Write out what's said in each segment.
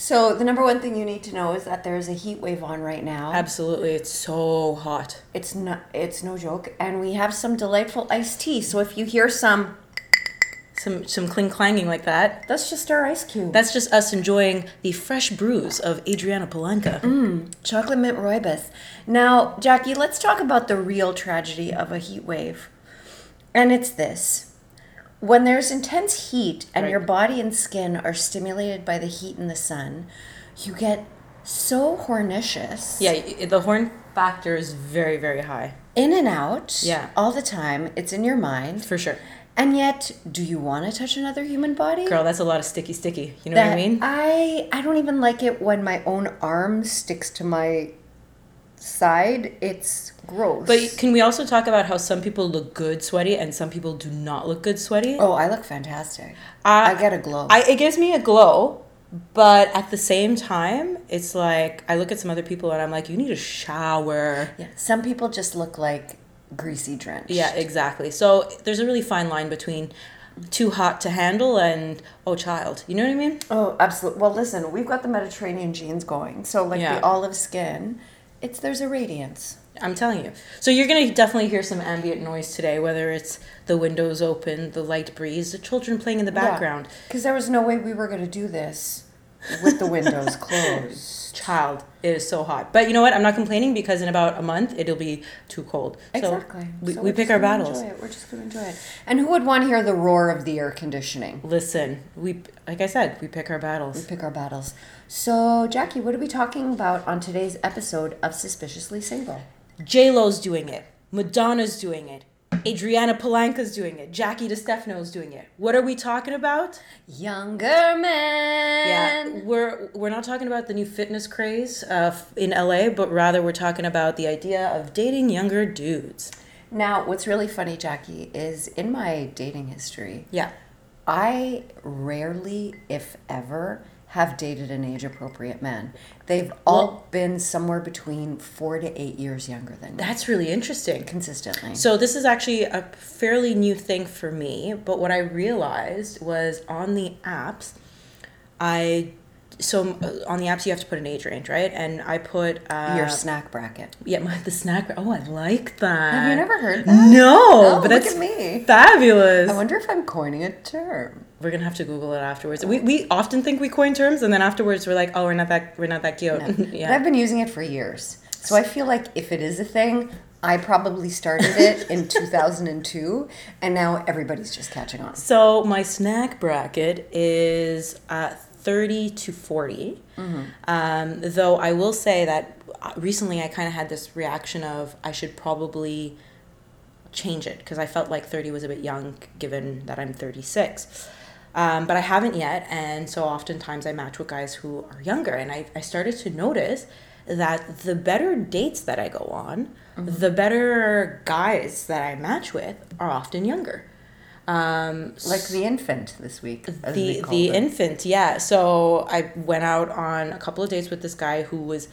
So the number one thing you need to know is that there's a heat wave on right now. Absolutely, it's so hot. It's not. It's no joke, and we have some delightful iced tea. So if you hear some, Some some cling clanging like that. that's just our ice cube. That's just us enjoying the fresh brews of Adriana Polanka. Mm, chocolate mint rooibos. Now, Jackie, let's talk about the real tragedy of a heat wave, and it's this. When there's intense heat and Right. your body and skin are stimulated by the heat in the sun, you get so hornicious. Yeah, the horn factor is very very high In and out. Yeah. All the time. It's in your mind. for sure. And yet, do you want to touch another human body? Girl, that's a lot of sticky sticky. You know what I mean? I I don't even like it when my own arm sticks to my side. It's gross. But can we also talk about how some people look good sweaty and some people do not look good sweaty? oh, I look fantastic. I, I get a glow. I, it gives me a glow, but at the same time, it's like I look at some other people and I'm like, you need a shower. yeah, some people just look like greasy drenched. Yeah, exactly. So there's a really fine line between too hot to handle and oh child. You know what I mean? Oh, absolutely. Well, listen, we've got the Mediterranean genes going, so like Yeah. the olive skin, it's there's a radiance. I'm telling you. So you're gonna definitely hear some ambient noise today, whether it's the windows open, the light breeze, the children playing in the background. Because there was no way we were going to do this with the windows closed. Child, it is so hot. But you know what? I'm not complaining because in about a month it'll be too cold. So Exactly. we, So we pick our gonna battles. Enjoy it. We're just going to enjoy it. And who would want to hear the roar of the air conditioning? Listen, we like I said, we pick our battles. We pick our battles. So, Jackie, what are we talking about on today's episode of Suspiciously Single? J Lo's doing it. Madonna's doing it. Adriana Polanca's doing it. Jackie DeStefano's doing it. What are we talking about? Younger men. Yeah, we're we're not talking about the new fitness craze uh, in LA, but rather we're talking about the idea of dating younger dudes. Now, what's really funny, Jackie, is in my dating history, Yeah. I rarely, if ever, have dated an age appropriate man. They've all Well- been somewhere between four to eight years younger than me. That's really interesting. consistently. So this is actually a fairly new thing for me, but what I realized was on the apps, I so uh, on the apps you have to put an age range, right? And I put uh, Your snack bracket. yeah my the snack. Oh, I like that. Have you never heard that? No, Oh, but that's at me. fabulous. I wonder if I'm coining a term. We're gonna have to Google it afterwards. We, we often think we coin terms, and then afterwards we're like, oh, we're not that we're not that cute. No. But yeah. I've been using it for years. So I feel like if it is a thing, I probably started it in 2002, and now everybody's just catching on. So my snack bracket is uh, 30 to 40. Mm-hmm. Um, though I will say that uh, recently I kind of had this reaction of I should probably change it because I felt like 30 was a bit young given that I'm 36. Um, but I haven't yet, and so oftentimes I match with guys who are younger, and I, I started to notice that the better dates that I go on, the better guys that I match with are often younger. Um, Like the infant this week. the the infant yeah. So i went out on a couple of dates with this guy who was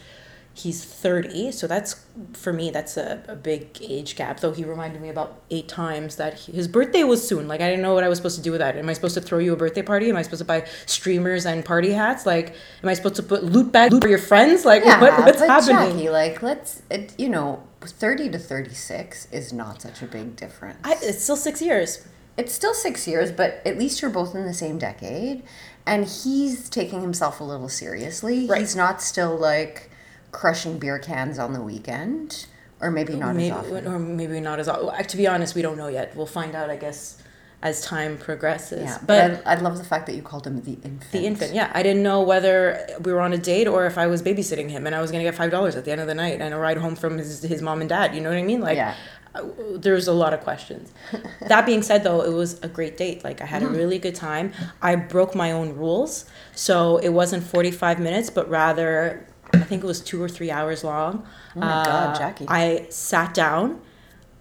he's 30 so that's for me that's a, a big age gap. Though he reminded me about eight times that he- his birthday was soon. Like i didn't know what i was supposed to do with that. Am i supposed to throw you a birthday party? Am i supposed to buy streamers and party hats? Like am i supposed to put loot bag loot for your friends? Like Yeah, what, what's happening? Jackie, like, let's, it, you know, 30 to 36 is not such a big difference. I, it's still six years it's still six years, but at least you're both in the same decade. And he's taking himself a little seriously. Right. He's not still like crushing beer cans on the weekend, or maybe not maybe, as often. or maybe not as often. To be honest, we don't know yet. We'll find out, I guess, as time progresses. Yeah, but but I, I love the fact that you called him the infant. The infant, yeah. I didn't know whether we were on a date or if I was babysitting him and I was gonna get five dollars at the end of the night and a ride home from his, his mom and dad. You know what I mean? Like, Yeah. Uh, there's a lot of questions. that being said, though, it was a great date. Like, I had a really good time. I broke my own rules, so it wasn't 45 minutes, but rather, I think it was two or three hours long. Oh my God, Jackie. I sat down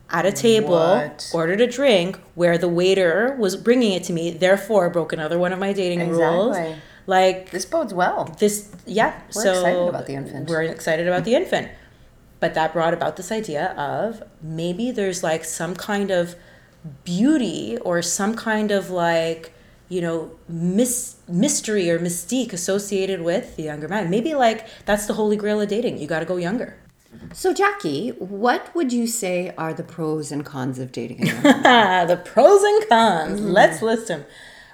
at a table, What? ordered a drink where the waiter was bringing it to me. Therefore, broke another one of my dating rules. Exactly. Like This bodes well. this, yeah. We're so excited about the infant. We're excited about the infant, but that brought about this idea of maybe there's like some kind of beauty or some kind of like you know, mis- mystery or mystique associated with the younger man. Maybe like that's the holy grail of dating. You got to go younger. So, Jackie, what would you say are the pros and cons of dating the pros and cons. Let's list them.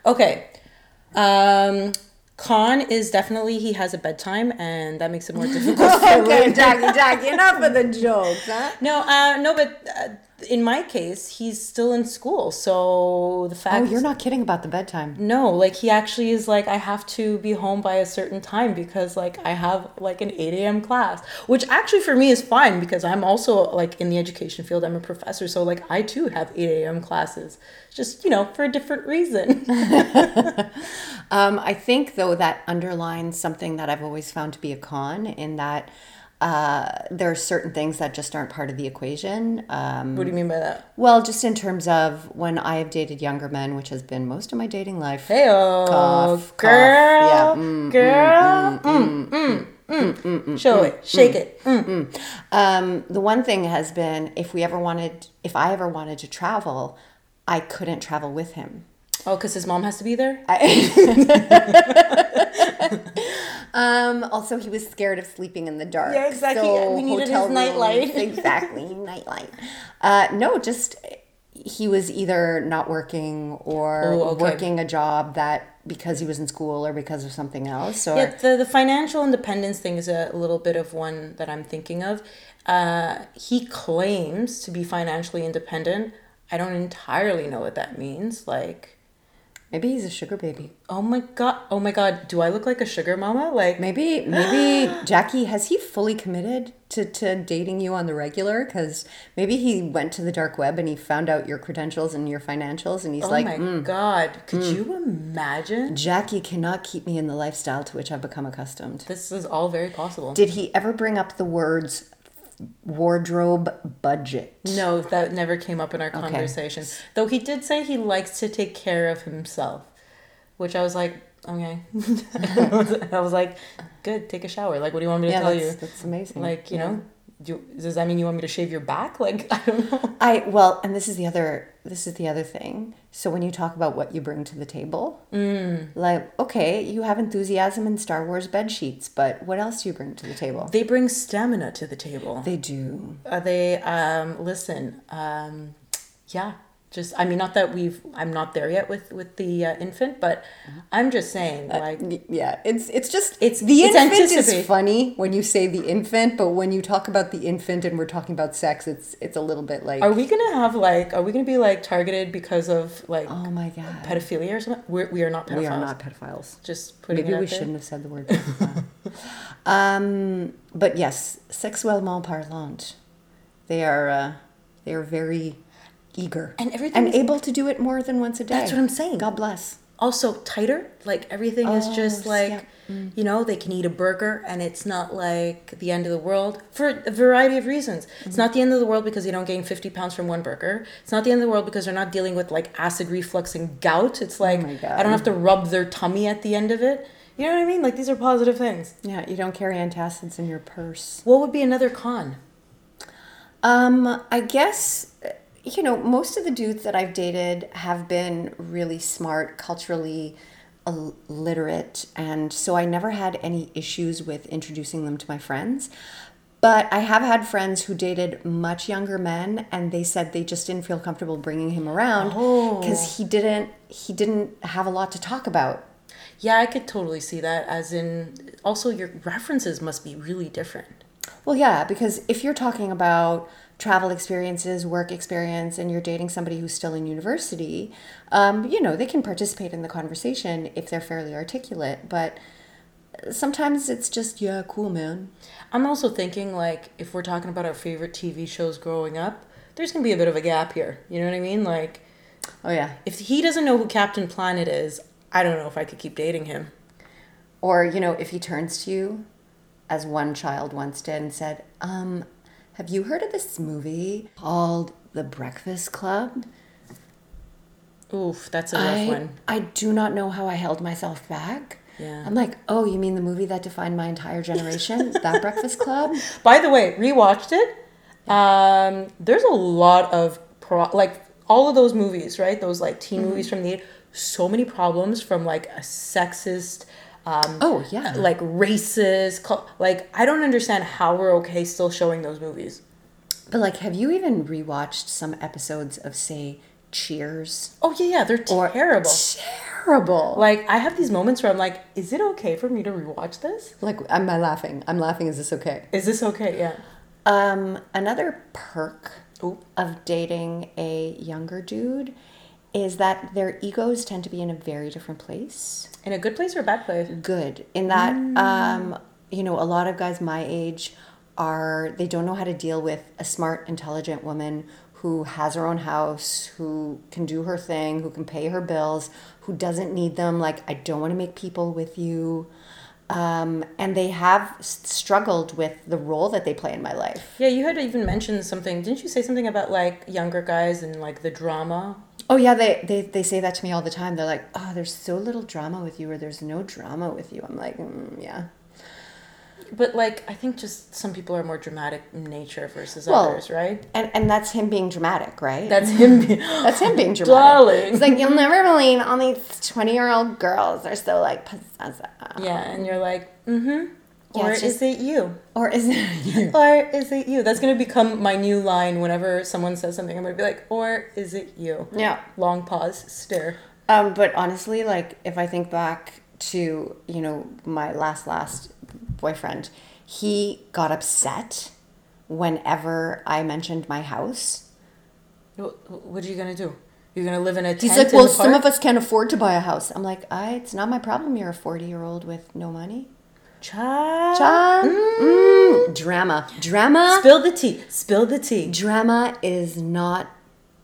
Okay. Um, con is definitely he has a bedtime, and that makes it more difficult. okay, Jackie, Jackie, enough of the jokes, huh? No, uh, no, but uh, in my case, he's still in school, so the fact Oh, you're not kidding about the bedtime. No, like he actually is like I have to be home by a certain time because like I have like an 8 a.m. class, which actually for me is fine because I'm also like in the education field. I'm a professor, so like I too have 8 a.m. classes, just you know for a different reason. Um, I think, though, that underlines something that I've always found to be a con in that uh, there are certain things that just aren't part of the equation. Um, what do you mean by that? well, just in terms of when I have dated younger men, which has been most of my dating life. Heyo, Cough, cough, girl, yeah, mm, girl, mm, mm, mm, show it, shake it. Mm. Um, the one thing has been if we ever wanted, if I ever wanted to travel, I couldn't travel with him. Oh, because his mom has to be there. Um, also, he was scared of sleeping in the dark. Yeah, exactly. We needed his nightlight. exactly, nightlight. Uh, no, just he was either not working or Oh, okay. working a job that because he was in school or because of something else. Or Yeah, the, the financial independence thing is a little bit of one that I'm thinking of. Uh, he claims to be financially independent. I don't entirely know what that means. Like, maybe he's a sugar baby. oh my god, oh my god, do I look like a sugar mama? Like, Maybe, maybe Jackie has he fully committed to, to dating you on the regular? Because maybe he went to the dark web and he found out your credentials and your financials, and he's oh like, "Oh my "Mm, god, could you imagine? Jackie cannot keep me in the lifestyle to which I've become accustomed. This is all very possible. Did he ever bring up the words wardrobe budget? No, that never came up in our conversation. Though he did say he likes to take care of himself, which I was like, okay. I was like, good, take a shower. Like, what do you want me to Yeah, tell that's, you? that's amazing. Like, you know, do, does that mean you want me to shave your back? Like, I don't know. I well, and this is the other this is the other thing. So when you talk about what you bring to the table, Mm. like okay, you have enthusiasm in Star Wars bed sheets, but what else do you bring to the table? They bring stamina to the table. They do. Uh, they um, listen. Um, yeah, just I mean, not that we've. I'm not there yet with with the uh, infant, but I'm just saying, like, Y- Yeah, it's it's just It's- the it's infant is funny when you say the infant, but when you talk about the infant and we're talking about sex, it's it's a little bit like are we gonna have like, are we gonna be like targeted because of like oh my god, pedophilia or something? We're, we are not pedophiles. we are not pedophiles. Just putting Maybe it we out there. shouldn't have said the word. um, but yes, sexuellement parlant, they are uh, they are very eager And everything is- able to do it more than once a day. That's what I'm saying. God bless. Also tighter, like everything is Oh, just like yeah. Mm. you know they can eat a burger and it's not like the end of the world for a variety of reasons. Mm-hmm. It's not the end of the world because they don't gain 50 pounds from one burger. It's not the end of the world because they're not dealing with like acid reflux and gout. It's like Oh. I don't have to rub their tummy at the end of it. You know what I mean? Like these are positive things. Yeah, you don't carry antacids in your purse. What would be another con? Um, I guess you know most of the dudes that I've dated have been really smart, culturally uh, literate, and so I never had any issues with introducing them to my friends. But I have had friends who dated much younger men, and they said they just didn't feel comfortable bringing him around oh. because he didn't he didn't have a lot to talk about. Yeah, I could totally see that. As in, also your references must be really different. Well, yeah, because if you're talking about travel experiences, work experience, and you're dating somebody who's still in university, um, you know, they can participate in the conversation if they're fairly articulate. But sometimes it's just, yeah, cool, man. I'm also thinking like if we're talking about our favorite TV shows growing up, there's gonna be a bit of a gap here. You know what I mean? Like Oh, yeah. if he doesn't know who Captain Planet is, I don't know if I could keep dating him. Or, you know, if he turns to you, as one child once did, and said, um, have you heard of this movie called The Breakfast Club? Oof, that's a rough I, one. I do not know how I held myself back. Yeah. I'm like, oh, you mean the movie that defined my entire generation? that Breakfast Club? By the way, rewatched it. Um, there's a lot of pro like all of those movies, right? Those like teen movies from the so many problems from like a sexist um Oh, yeah. like races. like i don't understand how we're okay still showing those movies But like, have you even rewatched some episodes of, say, Cheers? oh yeah yeah they're Or terrible Terrible. like i have these moments where i'm like is it okay for me to rewatch this Like, am I laughing? I'm laughing. Is this okay? is this okay yeah Um, another perk Ooh. of dating a younger dude is that their egos tend to be in a very different place. in a good place or a bad place Good in that, um, you know, a lot of guys my age are they don't know how to deal with a smart, intelligent woman who has her own house, who can do her thing, who can pay her bills, who doesn't need them. Like, I don't want to make people with you. Um, and they have struggled with the role that they play in my life. Yeah, you had even mentioned something. Didn't you say something about like younger guys and like the drama? Oh yeah, they, they they say that to me all the time. They're like, "Oh, there's so little drama with you, or there's no drama with you." I'm like, mm, "Yeah." But like, I think just some people are more dramatic in nature versus Well, others, right? And and that's him being dramatic, right? That's him. being- that's him being dramatic. Darling. It's like you'll never believe all these twenty year old girls are so like possessive. yeah, and you're like, mm-hmm. Yeah, or it's is it you? Or is it you? Or is it you? That's gonna become my new line whenever someone says something. I'm gonna be like, or is it you? Yeah. Long pause, stare. Um, but honestly, like if I think back to you know my last last boyfriend, he got upset whenever I mentioned my house. What, are you gonna do? You're gonna live in a tent He's like, well, some of us can't afford to buy a house. I'm like, I, it's not my problem. You're a 40 year old with no money. Child. Cha- mm, mm. mm, drama. Drama. Spill the tea. Spill the tea. Drama is not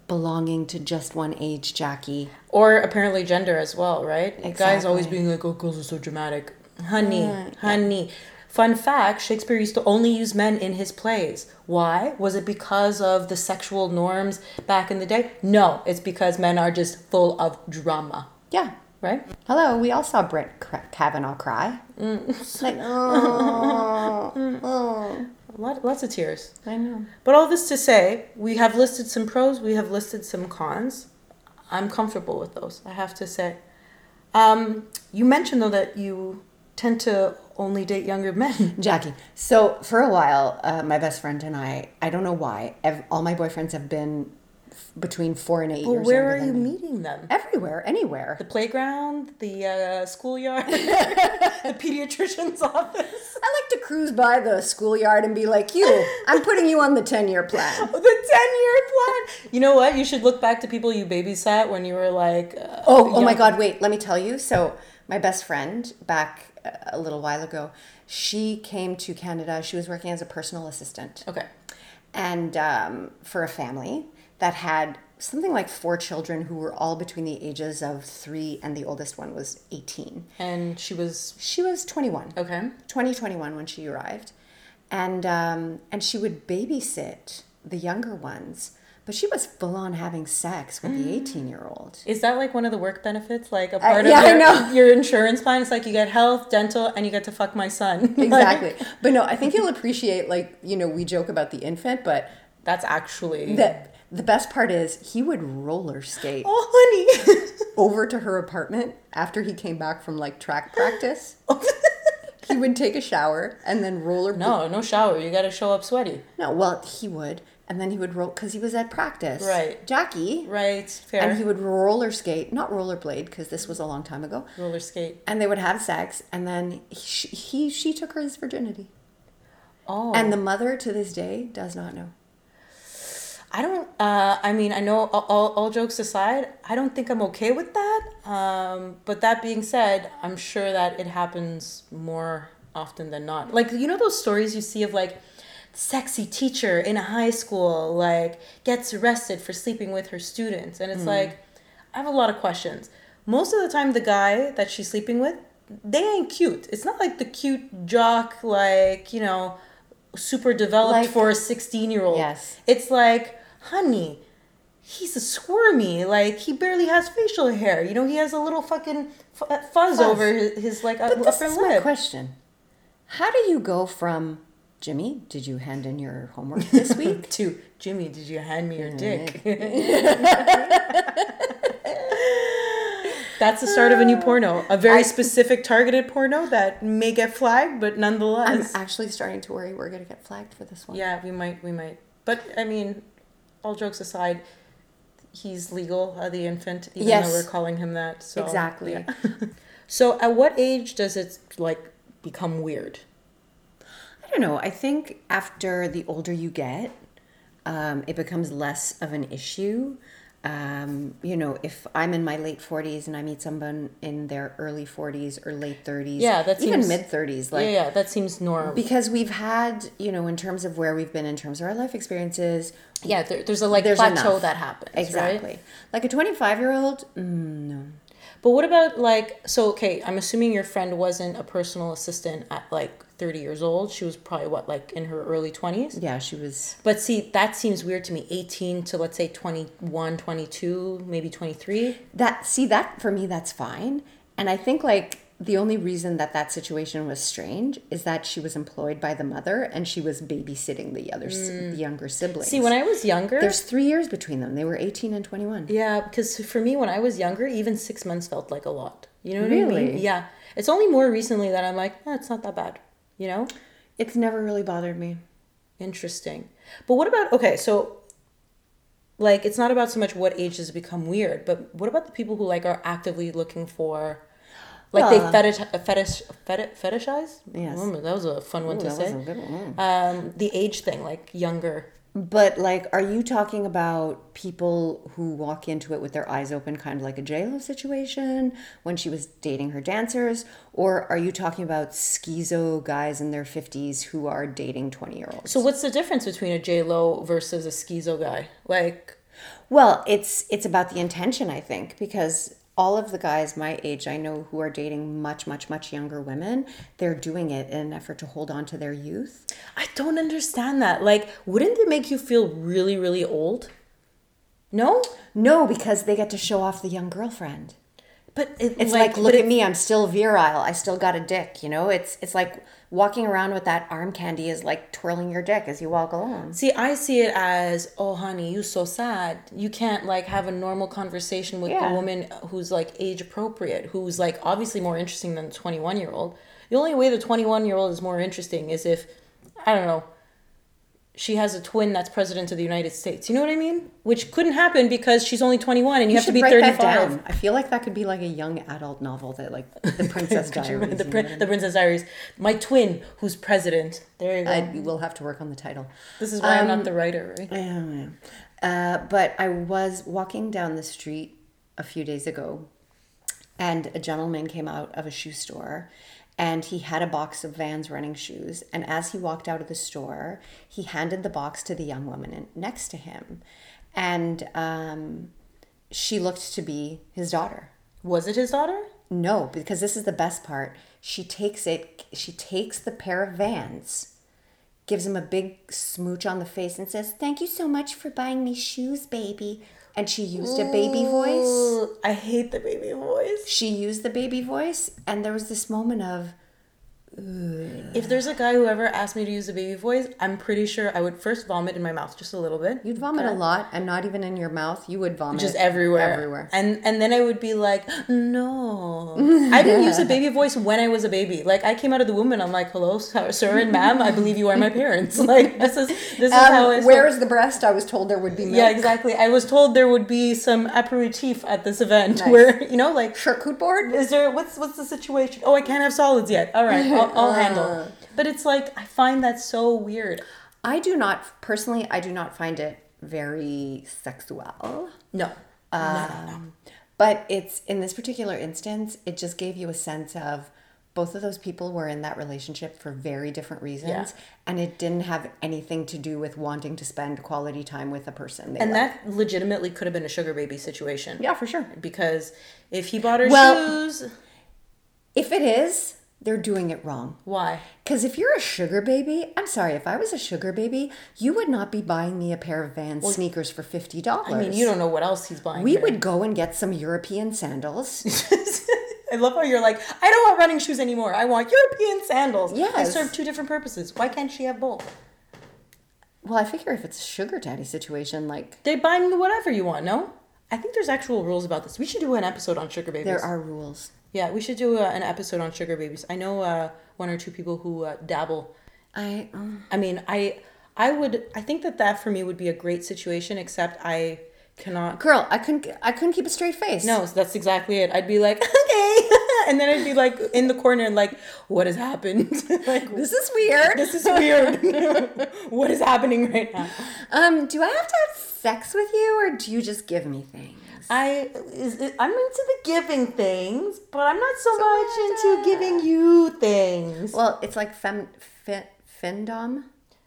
belonging to just one age, Jackie. Or apparently gender as well, right? Guys always being like, oh, girls are so dramatic. Honey, uh, honey. Fun fact Shakespeare used to only use men in his plays. Why? Was it because of the sexual norms back in the day? No, it's because men are just full of drama, Yeah. Right? Hello, we all saw Brett Kavanaugh cry. It's like, oh, oh, Lot, lots of tears. I know. But all this to say, we have listed some pros, we have listed some cons. I'm comfortable with those, I have to say. Um, you mentioned though that you tend to only date younger men. Jackie. So for a while, uh, my best friend and I, I don't know why, ev- all my boyfriends have been between four and eight But years where are you me. meeting them? Everywhere, anywhere. The playground, the uh, schoolyard, the pediatrician's office, I like to cruise by the schoolyard and be like, you, I'm putting you on the 10 year plan. the 10 year plan. You know what? You should look back to people you babysat when you were like. Uh, Oh, oh my. God, wait, let me tell you. So, my best friend back uh, a little while ago, she came to Canada. She was working as a personal assistant. Okay. and um, for a family that had something like four children who were all between the ages of three and the oldest one was 18 And she was. she was 21 Okay. 2021 when she arrived and um, and she would babysit the younger ones but she was full on having sex with the 18 year old Is that like one of the work benefits? Like a part yeah, of your, know. your insurance plan? It's like you get health, dental, and you get to fuck my son. Exactly but no i think you'll appreciate like you know we joke about the infant but that's actually. the, the best part is he would roller skate oh, honey. over to her apartment after he came back from like track practice. he would take a shower and then roller. no, no shower. You got to show up sweaty. no. Well, he would, and then he would roll because he was at practice. Right. Jackie. Right. Fair. And he would roller skate, not rollerblade, because this was a long time ago. Roller skate. And they would have sex, and then he, he she took her his virginity. Oh. And the mother to this day does not know. I don't. Uh, I mean, I know. All, all, jokes aside, I don't think I'm okay with that. Um, but that being said, I'm sure that it happens more often than not. Like you know those stories you see of like sexy teacher in a high school like gets arrested for sleeping with her students, and it's like I have a lot of questions. Most of the time, the guy that she's sleeping with, they ain't cute. It's not like the cute jock, like you know, super developed Like- for a sixteen year old. Yes. It's like, honey, he's a squirmy. Like he barely has facial hair. You know, he has a little fucking f- uh, fuzz, Fuzz. over his, his like But upper this is my question: How do you go from Jimmy? Did you hand in your homework this week? to Jimmy, did you hand me your dick? That's the start of a new porno. A very I- specific targeted porno that may get flagged, but nonetheless. I'm actually starting to worry we're gonna get flagged for this one. yeah, we might, we might. But I mean, all jokes aside, he's legal, uh, the infant, even Yes. though we're calling him that. So, Exactly. yeah. so, at what age does it like become weird? I don't know. I think after the older you get, um, it becomes less of an issue. Um, you know, if I'm in my late 40s and I meet someone in their early 40s or late 30s, Yeah, that even seems- mid 30s, like yeah, yeah, that seems normal. because we've had, you know, in terms of where we've been in terms of our life experiences, yeah, there, there's a like there's plateau enough. that happens. exactly. Right? Like a 25 year old, mm, no. But what about like so okay, I'm assuming your friend wasn't a personal assistant at like 30 years old. She was probably what like in her early 20s. Yeah, she was. But see, that seems weird to me. 18 to let's say 21, 22, maybe 23. That see that for me that's fine. And I think like the only reason that that situation was strange is that she was employed by the mother and she was babysitting the other s mm. the younger siblings. See, when I was younger, there's 3 years between them. They were 18 and 21. yeah, because for me when I was younger, even 6 months felt like a lot. You know what I mean? Really? Yeah. It's only more recently that I'm like, oh, it's not that bad. You know? It's never really bothered me. Interesting. But what about okay, so like it's not about so much what age has become weird, but what about the people who like are actively looking for like they Well- fetish fetish fetish fetishize? Yes. Mm, that was a fun one Ooh, to that say. was a good one. Um the age thing, like younger. But like, are you talking about people who walk into it with their eyes open, kind of like a JLo situation when she was dating her dancers, or are you talking about schizo guys in their fifties who are dating twenty year olds? So what's the difference between a J Lo versus a schizo guy? Like Well, it's it's about the intention, I think, because all of the guys my age I know who are dating much, much, much younger women, they're doing it in an effort to hold on to their youth. I don't understand that. Like, wouldn't it make you feel really, really old? No? No, because they get to show off the young girlfriend. But it, It's like, but look at me, I'm still virile. I still got a dick, you know? It's it's like walking around with that arm candy is like twirling your dick as you walk along. See, I see it as, oh, honey, you so sad. You can't like have a normal conversation with Yeah. a woman who's like age appropriate, who's like obviously more interesting than the twenty one year old. The only way the twenty one year old is more interesting is if, I don't know, she has a twin that's president of the United States. You know what I mean? Which couldn't happen because she's only twenty one and you, have to be write thirty down. I feel like that could be like a young adult novel that like the Princess you Diaries. the, you know Prin- what I the? Princess Diaries. My twin, who's president. There you go. I will have to work on the title. this is why I'm Um, not the writer, right? Yeah, yeah. Uh, but I was walking down the street a few days ago, and a gentleman came out of a shoe store, and he had a box of Vans running shoes. And as he walked out of the store, he handed the box to the young woman next to him, and um, she looked to be his daughter. Was it his daughter? No, because this is the best part. She takes it. She takes the pair of Vans, gives him a big smooch on the face, and says, "Thank you so much for buying me shoes, baby." And she used a baby voice. Ooh, I hate the baby voice. She used the baby voice, and there was this moment of, If there's a guy who ever asked me to use a baby voice, I'm pretty sure I would first vomit in my mouth just a little bit. "You'd vomit a lot, and not even in your mouth. You would vomit just everywhere. everywhere." And and then I would be like, no. I didn't use a baby voice when I was a baby. Like I came out of the womb and I'm like, hello, sir and ma'am, I believe you are my parents. Like this is this is how I Um, where is the breast? I was told there would be milk. Yeah, exactly. I was told there would be some aperitif at this event Nice. where you know, like Charcuterie board. Is there what's what's the situation? Oh, I can't have solids yet. All right, I'll, I'll handle. But it's like I find that so weird. I do not personally. I do not find it very sexual. No. Um, But it's in this particular instance, it just gave you a sense of both of those people were in that relationship for very different reasons, Yeah. and it didn't have anything to do with wanting to spend quality time with a person. And that legitimately could have been a sugar baby situation. yeah, for sure. Because if he bought her Well- shoes, If it is, they're doing it wrong. why? Because if you're a sugar baby, I'm sorry, if I was a sugar baby, you would not be buying me a pair of Vans sneakers for fifty dollars. I mean, you don't know what else he's buying. We here. would go and get some European sandals. I love how you're like, I don't want running shoes anymore. I want European sandals. They Yes. serve two different purposes. Why can't she have both? well, I figure if it's a sugar daddy situation, like They buy me whatever you want, no? I think there's actual rules about this. We should do an episode on sugar babies. There are rules. Yeah, we should do uh, an episode on sugar babies. I know uh, one or two people who uh, dabble. I um, I mean, I I would I think that that for me would be a great situation. Except I cannot. girl, I couldn't I couldn't keep a straight face. No, that's exactly it. I'd be like, okay, and then I'd be like in the corner and like, what has happened? like This is weird. this is weird. what is happening right now? Um, do I have to have sex with you or do you just give me things? I is it, I'm into the giving things, but I'm not so, much much, into giving you things. Well, it's like fem, fin, findom,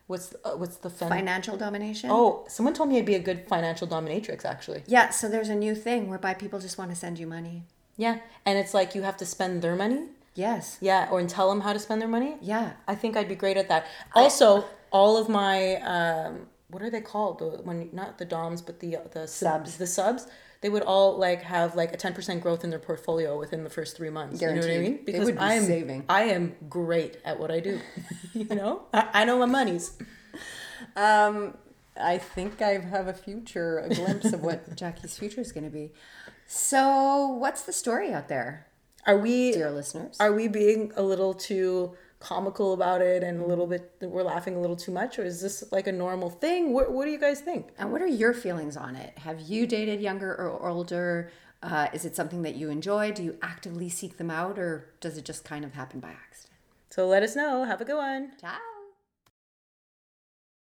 What's uh, what's the fen- financial domination. Oh, someone told me I'd be a good financial dominatrix. Actually, Yeah, so there's a new thing whereby people just want to send you money. yeah, and it's like you have to spend their money. Yes. Yeah, or and tell them how to spend their money. Yeah. I think I'd be great at that. Also, all of my um, what are they called? The when not the DOMs, but the the Subs. The subs. They would all like have like a ten percent growth in their portfolio within the first three months. You know what I mean? Because be I am saving. I am great at what I do. you know, I, I know my monies. Um, I think I have a future, a glimpse of what Jackie's future is going to be. So, what's the story out there, Are we dear listeners? are we being a little too comical about it and a little bit we're laughing a little too much or is this like a normal thing what, what do you guys think And what are your feelings on it? Have you dated younger or older? Uh, is it something that you enjoy? Do you actively seek them out, or does it just kind of happen by accident? so let us know have a good one Ciao.